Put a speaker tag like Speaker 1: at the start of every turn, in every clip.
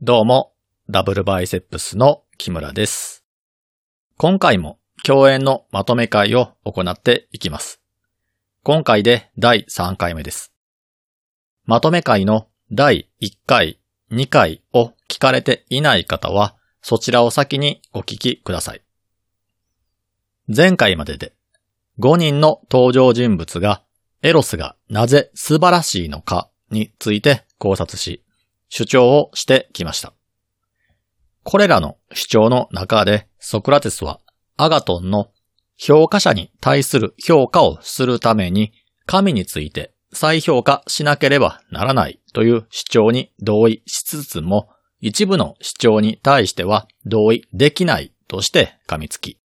Speaker 1: どうも、ダブルバイセップスの木村です。今回も共演のまとめ会を行っていきます。今回で第3回目です。まとめ会の第1回、2回を聞かれていない方は、そちらを先にお聞きください。前回までで5人の登場人物がエロスがなぜ素晴らしいのかについて考察し、主張をしてきました。これらの主張の中でソクラテスはアガトンの評価者に対する評価をするために神について再評価しなければならないという主張に同意しつつも一部の主張に対しては同意できないとして噛みつき、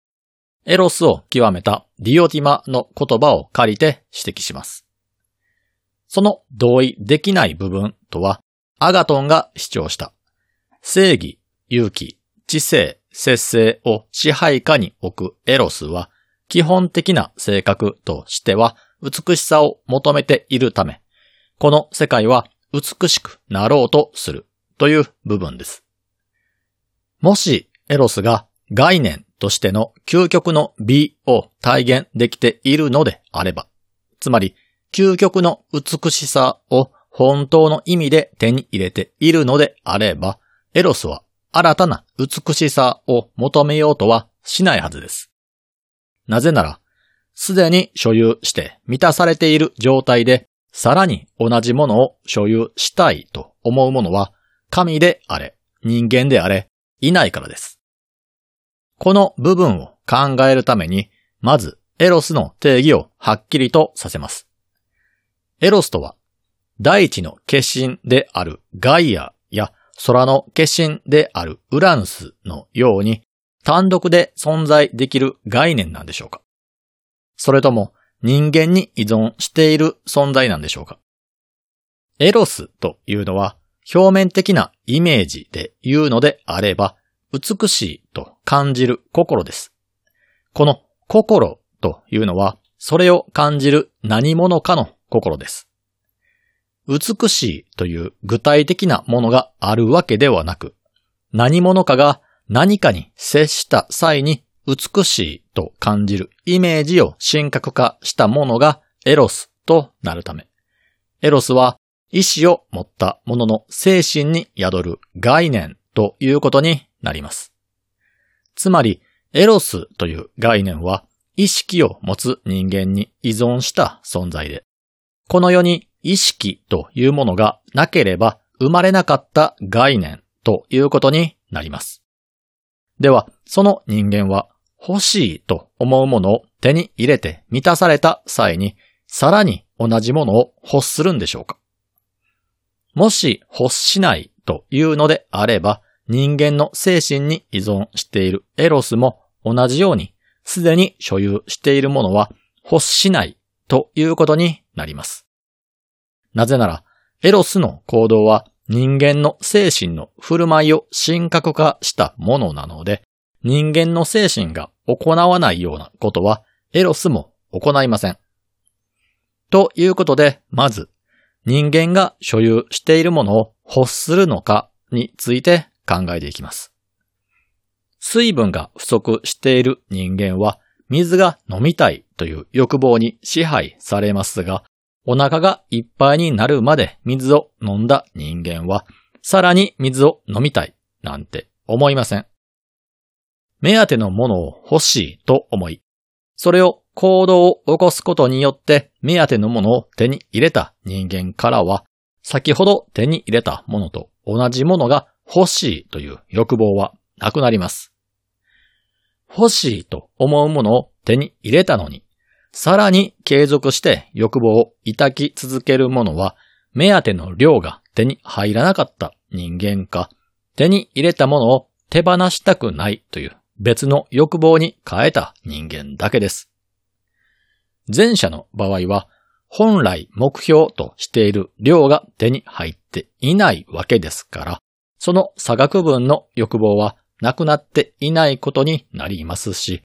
Speaker 1: エロスを極めたディオティマの言葉を借りて指摘します。その同意できない部分とは、アガトンが主張した正義、勇気、知性、節制を支配下に置くエロスは、基本的な性格としては美しさを求めているため、この世界は美しくなろうとするという部分です。もしエロスが概念としての究極の美を体現できているのであれば、つまり究極の美しさを本当の意味で手に入れているのであれば、エロスは新たな美しさを求めようとはしないはずです。なぜなら、すでに所有して満たされている状態で、さらに同じものを所有したいと思うものは、神であれ、人間であれ、いないからです。この部分を考えるために、まず、エロスの定義をはっきりとさせます。エロスとは、大地の化身であるガイアや空の化身であるウラヌスのように単独で存在できる概念なんでしょうか？それとも人間に依存している存在なんでしょうか？エロスというのは表面的なイメージで言うのであれば美しいと感じる心です。この心というのはそれを感じる何者かの心です。美しいという具体的なものがあるわけではなく、何者かが何かに接した際に美しいと感じるイメージを神格化したものがエロスとなるため、エロスは意志を持ったものの精神に宿る概念ということになります。つまり、エロスという概念は意識を持つ人間に依存した存在で、この世に意識というものがなければ生まれなかった概念ということになります。では、その人間は欲しいと思うものを手に入れて満たされた際に、さらに同じものを欲するんでしょうか？もし欲しないというのであれば、人間の精神に依存しているエロスも同じように、すでに所有しているものは欲しないということになります。なぜなら、エロスの行動は人間の精神の振る舞いを神格化したものなので、人間の精神が行わないようなことは、エロスも行いません。ということで、まず、人間が所有しているものを欲するのかについて考えていきます。水分が不足している人間は、水が飲みたいという欲望に支配されますが、お腹がいっぱいになるまで水を飲んだ人間は、さらに水を飲みたいなんて思いません。目当てのものを欲しいと思い、それを行動を起こすことによって目当てのものを手に入れた人間からは、先ほど手に入れたものと同じものが欲しいという欲望はなくなります。欲しいと思うものを手に入れたのに、さらに継続して欲望を抱き続けるものは、目当ての量が手に入らなかった人間か、手に入れたものを手放したくないという別の欲望に変えた人間だけです。前者の場合は、本来目標としている量が手に入っていないわけですから、その差額分の欲望はなくなっていないことになりますし、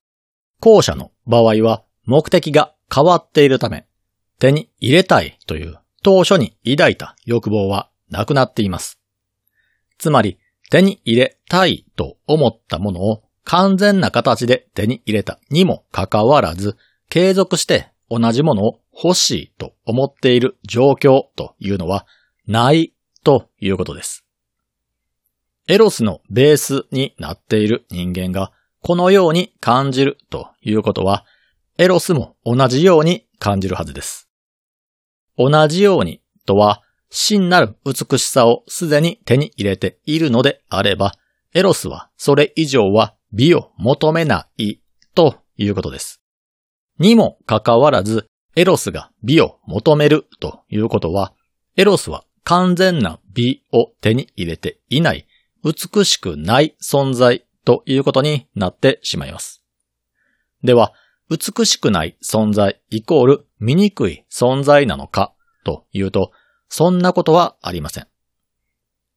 Speaker 1: 後者の場合は目的が変わっているため、手に入れたいという当初に抱いた欲望はなくなっています。つまり、手に入れたいと思ったものを完全な形で手に入れたにもかかわらず、継続して同じものを欲しいと思っている状況というのはないということです。エロスのベースになっている人間がこのように感じるということは、エロスも同じように感じるはずです。同じようにとは、真なる美しさをすでに手に入れているのであれば、エロスはそれ以上は美を求めないということです。にもかかわらず、エロスが美を求めるということは、エロスは完全な美を手に入れていない、美しくない存在ということになってしまいます。では、美しくない存在イコール醜い存在なのかというと、そんなことはありません。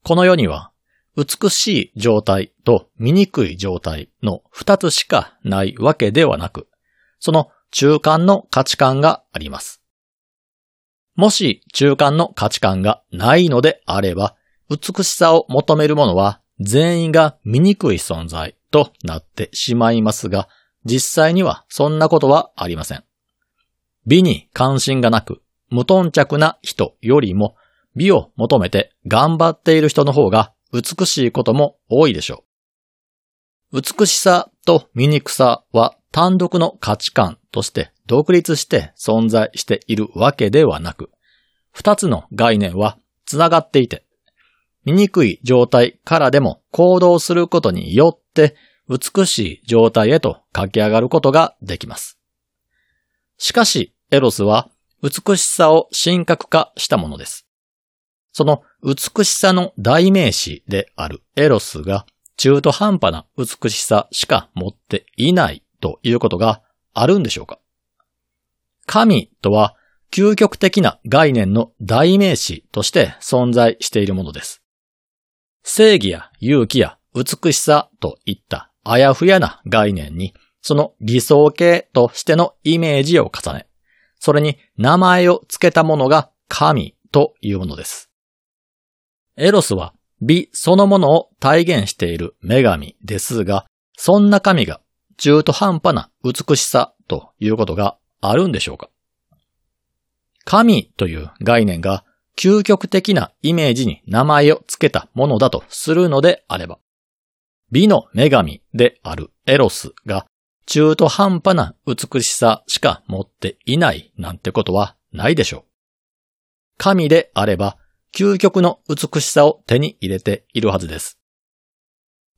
Speaker 1: この世には、美しい状態と醜い状態の二つしかないわけではなく、その中間の価値観があります。もし中間の価値観がないのであれば、美しさを求めるものは全員が醜い存在となってしまいますが、実際にはそんなことはありません。美に関心がなく、無頓着な人よりも美を求めて頑張っている人の方が美しいことも多いでしょう。美しさと醜さは単独の価値観として独立して存在しているわけではなく、二つの概念は繋がっていて、醜い状態からでも行動することによって美しい状態へと駆け上がることができます。しかし、エロスは美しさを神格化したものです。その美しさの代名詞であるエロスが中途半端な美しさしか持っていないということがあるんでしょうか神とは究極的な概念の代名詞として存在しているものです。正義や勇気や美しさといったあやふやな概念にその理想形としてのイメージを重ね、それに名前を付けたものが神というものです。エロスは美そのものを体現している女神ですが、そんな神が中途半端な美しさということがあるんでしょうか神という概念が究極的なイメージに名前を付けたものだとするのであれば、美の女神であるエロスが中途半端な美しさしか持っていないなんてことはないでしょう。神であれば、究極の美しさを手に入れているはずです。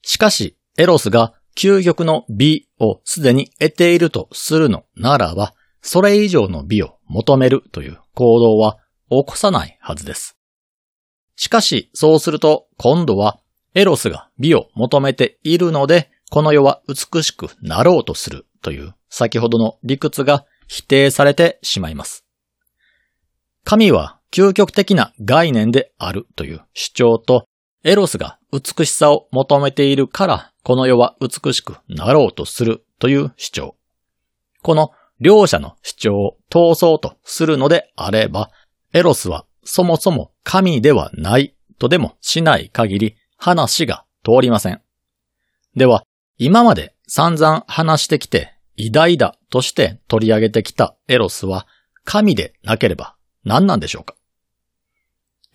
Speaker 1: しかし、エロスが究極の美をすでに得ているとするのならば、それ以上の美を求めるという行動は起こさないはずです。しかし、そうすると、今度は、エロスが美を求めているので、この世は美しくなろうとするという先ほどの理屈が否定されてしまいます。神は究極的な概念であるという主張と、エロスが美しさを求めているからこの世は美しくなろうとするという主張。この両者の主張を通そうとするのであれば、エロスはそもそも神ではないとでもしない限り話が通りません。では、今まで散々話してきて偉大だとして取り上げてきたエロスは神でなければ何なんでしょうか？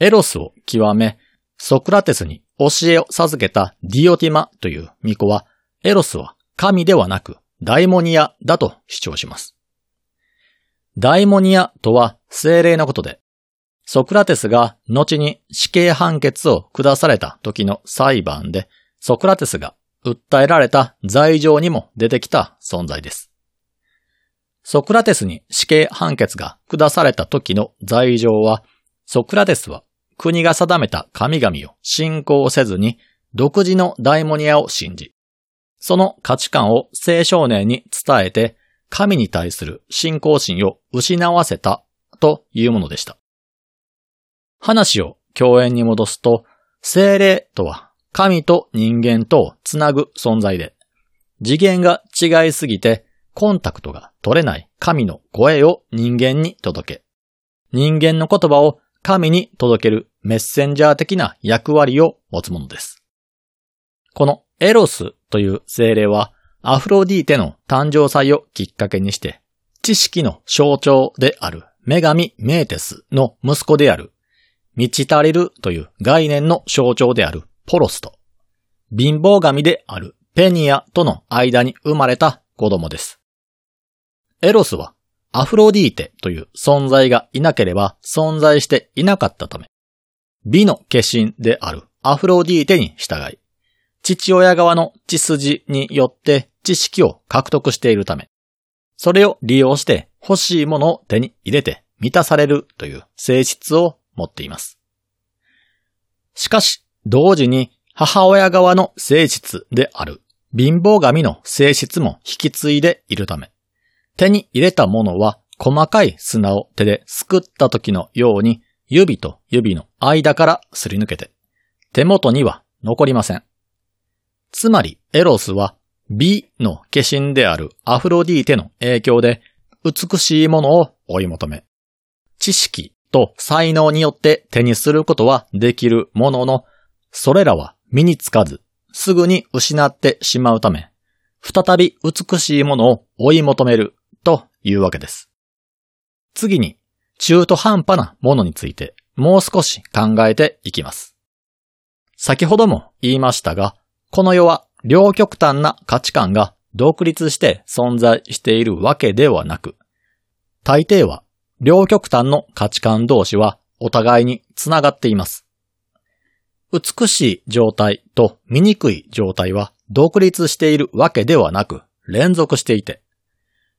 Speaker 1: エロスを極め、ソクラテスに教えを授けたディオティマという巫女は、エロスは神ではなくダイモニアだと主張します。ダイモニアとは精霊のことで、ソクラテスが後に死刑判決を下された時の裁判で、ソクラテスが訴えられた罪状にも出てきた存在です。ソクラテスに死刑判決が下された時の罪状は、ソクラテスは国が定めた神々を信仰せずに独自のダイモニアを信じ、その価値観を青少年に伝えて神に対する信仰心を失わせたというものでした。話を共演に戻すと、精霊とは神と人間とをつなぐ存在で、次元が違いすぎてコンタクトが取れない神の声を人間に届け、人間の言葉を神に届けるメッセンジャー的な役割を持つものです。このエロスという精霊はアフロディーテの誕生祭をきっかけにして、知識の象徴である女神メーテスの息子である、満ち足りるという概念の象徴であるポロスと、貧乏神であるペニアとの間に生まれた子供です。エロスはアフロディーテという存在がいなければ存在していなかったため、美の化身であるアフロディーテに従い、父親側の血筋によって知識を獲得しているため、それを利用して欲しいものを手に入れて満たされるという性質を持っています。しかし、同時に母親側の性質である貧乏神の性質も引き継いでいるため、手に入れたものは細かい砂を手ですくった時のように指と指の間からすり抜けて、手元には残りません。つまり、エロスは美の化身であるアフロディーテの影響で美しいものを追い求め、知識と才能によって手にすることはできるものの、それらは身につかず、すぐに失ってしまうため、再び美しいものを追い求めるというわけです。次に、中途半端なものについてもう少し考えていきます。先ほども言いましたが、この世は両極端な価値観が独立して存在しているわけではなく、大抵は両極端の価値観同士はお互いにつながっています。美しい状態と醜い状態は独立しているわけではなく連続していて、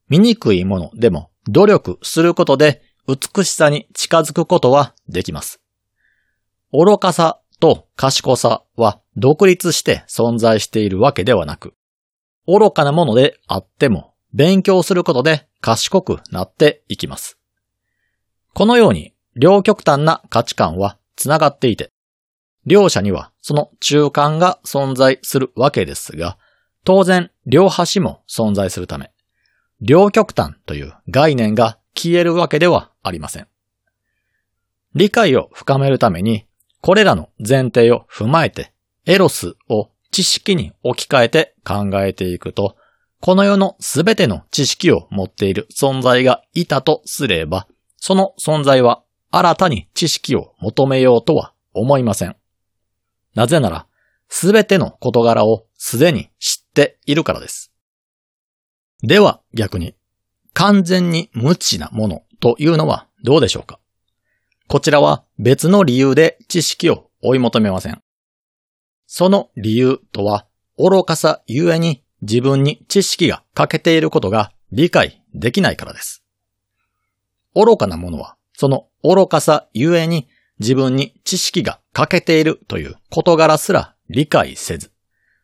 Speaker 1: 醜いものでも努力することで美しさに近づくことはできます。愚かさと賢さは独立して存在しているわけではなく、愚かなものであっても勉強することで賢くなっていきます。このように両極端な価値観は繋がっていて、両者にはその中間が存在するわけですが、当然両端も存在するため、両極端という概念が消えるわけではありません。理解を深めるために、これらの前提を踏まえて、エロスを知識に置き換えて考えていくと、この世のすべての知識を持っている存在がいたとすれば、その存在は新たに知識を求めようとは思いません。なぜなら、すべての事柄をすでに知っているからです。では逆に、完全に無知なものというのはどうでしょうか？こちらは別の理由で知識を追い求めません。その理由とは、愚かさゆえに自分に知識が欠けていることが理解できないからです。愚かなものは、その愚かさゆえに自分に知識が欠けているという事柄すら理解せず、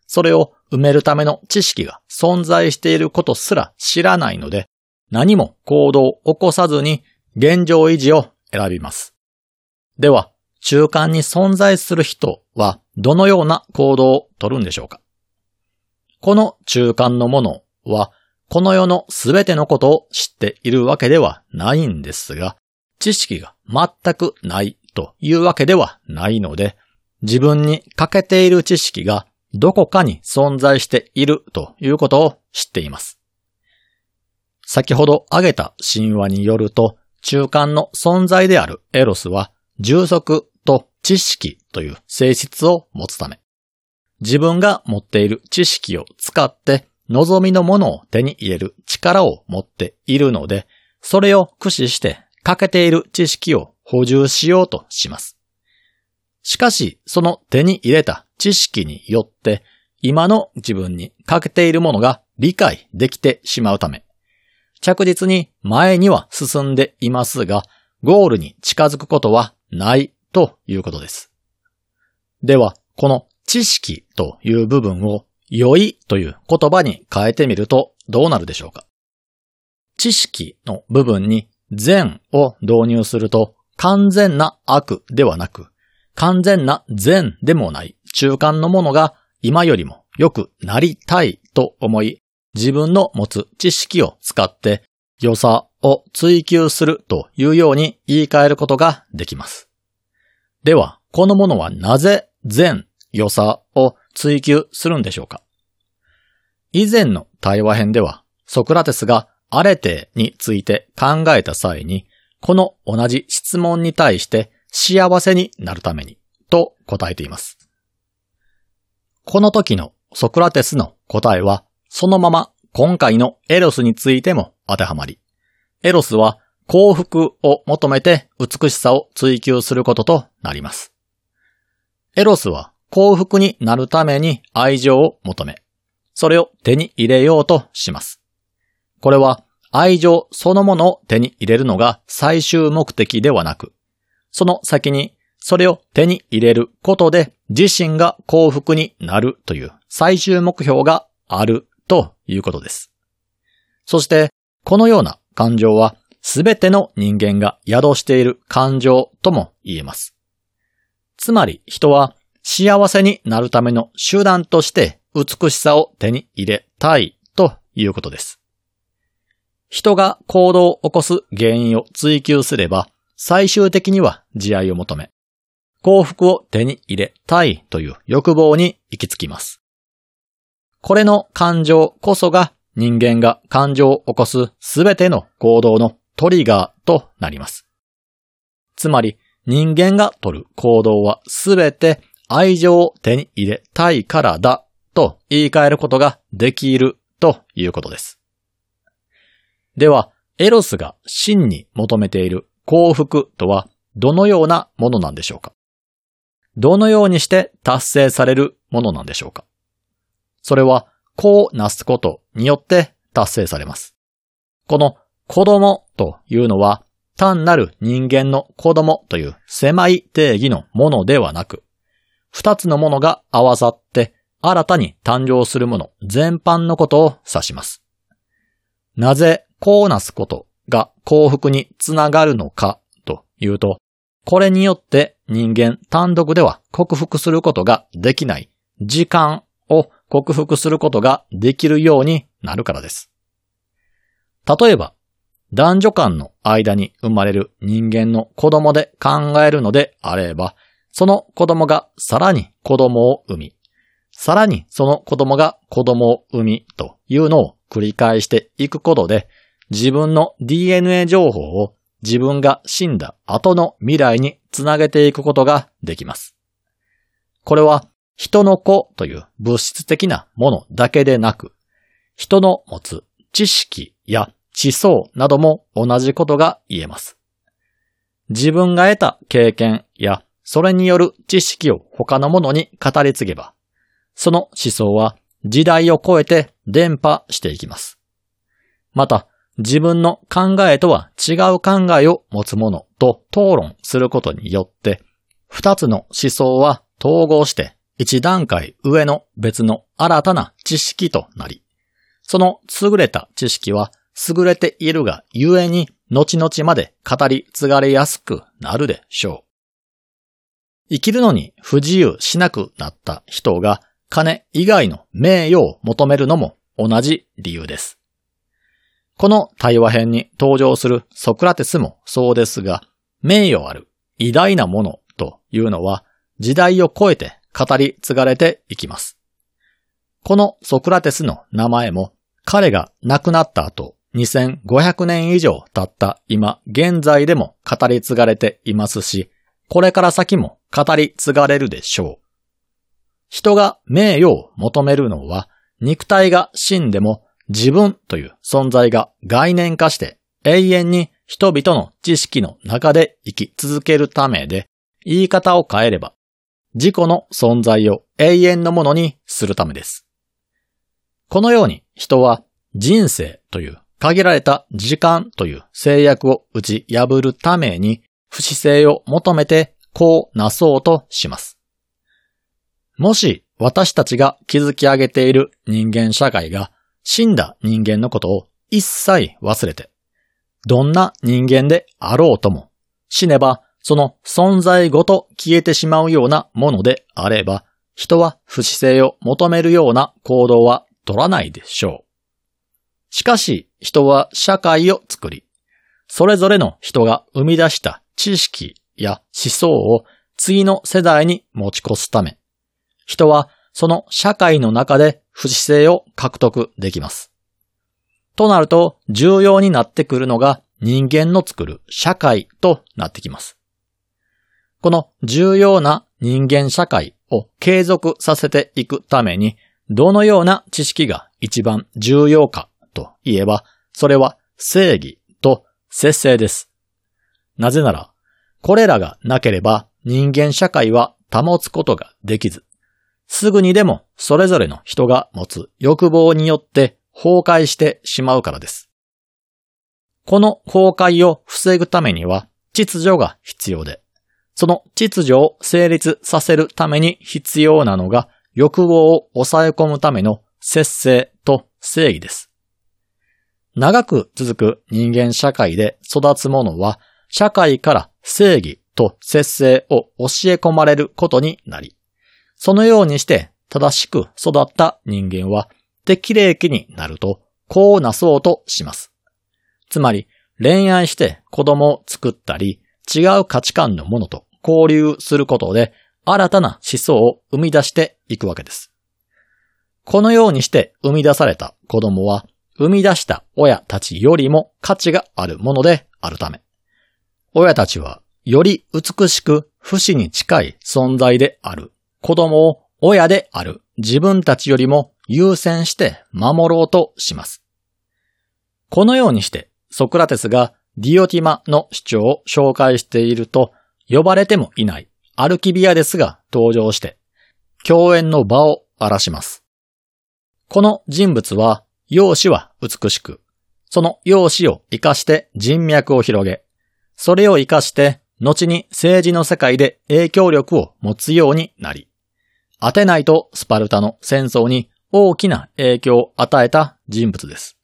Speaker 1: それを埋めるための知識が存在していることすら知らないので、何も行動を起こさずに現状維持を選びます。では、中間に存在する人はどのような行動をとるんでしょうか？この中間のものは、この世のすべてのことを知っているわけではないんですが、知識が全くないというわけではないので、自分に欠けている知識がどこかに存在しているということを知っています。先ほど挙げた神話によると、中間の存在であるエロスは、充足と知識という性質を持つため、自分が持っている知識を使って望みのものを手に入れる力を持っているので、それを駆使して欠けている知識を補充しようとします。しかし、その手に入れた知識によって、今の自分に欠けているものが理解できてしまうため、着実に前には進んでいますが、ゴールに近づくことはないということです。では、この知識という部分を良いという言葉に変えてみるとどうなるでしょうか？知識の部分に善を導入すると完全な悪ではなく完全な善でもない中間のものが今よりも良くなりたいと思い自分の持つ知識を使って良さを追求するというように言い換えることができます。では、このものはなぜ善、良さを追求するんでしょうか？以前の対話編では、ソクラテスがアレテについて考えた際に、この同じ質問に対して幸せになるためにと答えています。この時のソクラテスの答えは、そのまま今回のエロスについても当てはまり、エロスは幸福を求めて美しさを追求することとなります。エロスは幸福になるために愛情を求め、それを手に入れようとします。これは愛情そのものを手に入れるのが最終目的ではなく、その先にそれを手に入れることで自身が幸福になるという最終目標があるということです。そして、このような感情はすべての人間が宿している感情とも言えます。つまり人は幸せになるための手段として美しさを手に入れたいということです。人が行動を起こす原因を追求すれば最終的には慈愛を求め、幸福を手に入れたいという欲望に行き着きます。これの感情こそが人間が感情を起こすすべての行動のトリガーとなります。つまり人間が取る行動はすべて愛情を手に入れたいからだと言い換えることができるということです。では、エロスが真に求めている幸福とはどのようなものなんでしょうか？どのようにして達成されるものなんでしょうか？それは、こうなすことによって達成されます。この子供というのは、単なる人間の子供という狭い定義のものではなく、二つのものが合わさって新たに誕生するもの全般のことを指します。なぜこうなすことが幸福につながるのかというと、これによって人間単独では克服することができない時間を克服することができるようになるからです。例えば、男女間の間に生まれる人間の子供で考えるのであれば、その子供がさらに子供を産み、さらにその子供が子供を産みというのを繰り返していくことで、自分の DNA 情報を自分が死んだ後の未来につなげていくことができます。これは人の子という物質的なものだけでなく、人の持つ知識や知想なども同じことが言えます。自分が得た経験やそれによる知識を他のものに語り継げば、その思想は時代を超えて伝播していきます。また、自分の考えとは違う考えを持つ者と討論することによって、二つの思想は統合して一段階上の別の新たな知識となり、その優れた知識は優れているがゆえに後々まで語り継がれやすくなるでしょう。生きるのに不自由しなくなった人が金以外の名誉を求めるのも同じ理由です。この対話編に登場するソクラテスもそうですが、名誉ある偉大なものというのは時代を超えて語り継がれていきます。このソクラテスの名前も彼が亡くなった後2500年以上経った今現在でも語り継がれていますし、これから先も語り継がれるでしょう。人が名誉を求めるのは肉体が死んでも自分という存在が概念化して永遠に人々の知識の中で生き続けるためで、言い方を変えれば、自己の存在を永遠のものにするためです。このように人は人生という限られた時間という制約を打ち破るために不死性を求めてこうなそうとします。もし私たちが築き上げている人間社会が死んだ人間のことを一切忘れて、どんな人間であろうとも、死ねばその存在ごと消えてしまうようなものであれば、人は不死性を求めるような行動は取らないでしょう。しかし、人は社会を作り、それぞれの人が生み出した知識や思想を次の世代に持ち越すため、人はその社会の中で不死性を獲得できます。となると、重要になってくるのが人間の作る社会となってきます。この重要な人間社会を継続させていくために、どのような知識が一番重要かといえば、それは正義と節制です。なぜなら、これらがなければ人間社会は保つことができず、すぐにでもそれぞれの人が持つ欲望によって崩壊してしまうからです。この崩壊を防ぐためには秩序が必要で、その秩序を成立させるために必要なのが欲望を抑え込むための節制と正義です。長く続く人間社会で育つ者は社会から正義と節制を教え込まれることになり、そのようにして正しく育った人間は適齢期になるとこうなそうとします。つまり恋愛して子供を作ったり違う価値観のものと交流することで新たな思想を生み出していくわけです。このようにして生み出された子供は生み出した親たちよりも価値があるものであるため、親たちはより美しく不死に近い存在である子供を親である自分たちよりも優先して守ろうとします。このようにしてソクラテスがディオティマの主張を紹介していると呼ばれてもいないアルキビアデスが登場して共演の場を荒らします。この人物は容姿は美しく、その容姿を活かして人脈を広げ、それを活かして後に政治の世界で影響力を持つようになり、アテナイとスパルタの戦争に大きな影響を与えた人物です。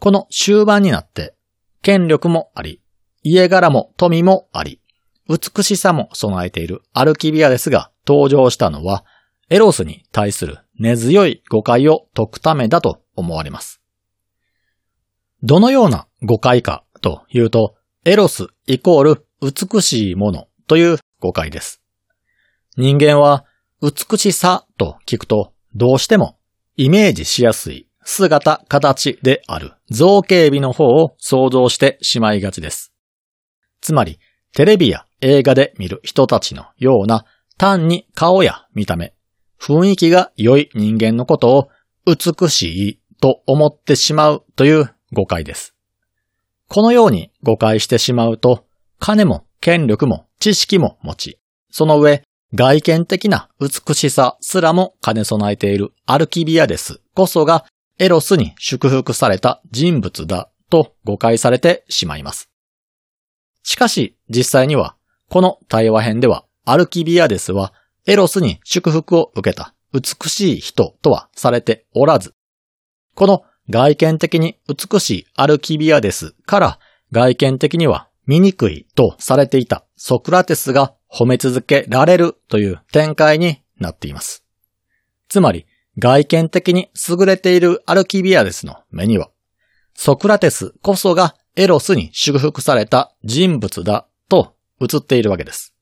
Speaker 1: この終盤になって、権力もあり、家柄も富もあり、美しさも備えているアルキビアですが登場したのは、エロスに対する根強い誤解を解くためだと思われます。どのような誤解かというと、エロスイコール美しいものという誤解です。人間は美しさと聞くとどうしてもイメージしやすい姿、形である造形美の方を想像してしまいがちです。つまり、テレビや映画で見る人たちのような単に顔や見た目、雰囲気が良い人間のことを美しいと思ってしまうという誤解です。このように誤解してしまうと、金も権力も知識も持ち、その上、外見的な美しさすらも兼ね備えているアルキビアデスこそがエロスに祝福された人物だと誤解されてしまいます。しかし実際にはこの対話編ではアルキビアデスはエロスに祝福を受けた美しい人とはされておらず、この外見的に美しいアルキビアデスから外見的には醜いとされていたソクラテスが褒め続けられるという展開になっています。つまり、外見的に優れているアルキビアデスの目には、ソクラテスこそがエロスに祝福された人物だと映っているわけです。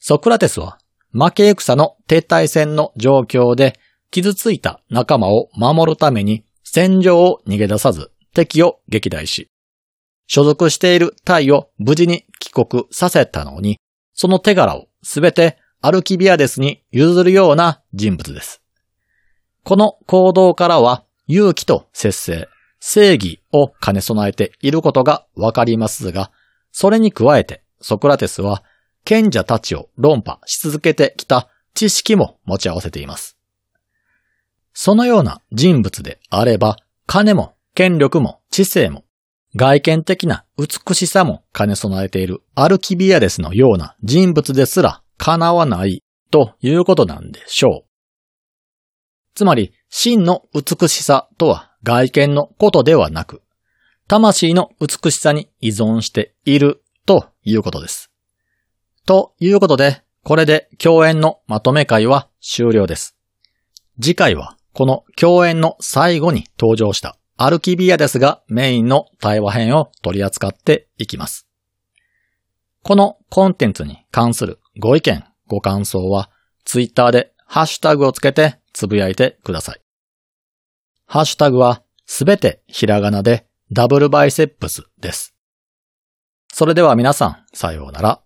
Speaker 1: ソクラテスは負け戦の撤退戦の状況で傷ついた仲間を守るために戦場を逃げ出さず敵を撃退し、所属している隊を無事に帰国させたのに、その手柄をすべてアルキビアデスに譲るような人物です。この行動からは勇気と節制、正義を兼ね備えていることがわかりますが、それに加えてソクラテスは賢者たちを論破し続けてきた知識も持ち合わせています。そのような人物であれば、金も権力も知性も外見的な美しさも兼ね備えているアルキビアデスのような人物ですら叶わないということなんでしょう。つまり、真の美しさとは外見のことではなく、魂の美しさに依存しているということです。ということで、これで共演のまとめ会は終了です。次回はこの共演の最後に登場したアルキビアですがメインの対話編を取り扱っていきます。このコンテンツに関するご意見、ご感想は、ツイッターでハッシュタグをつけてつぶやいてください。ハッシュタグはすべてひらがなでダブルバイセップスです。それでは皆さん、さようなら。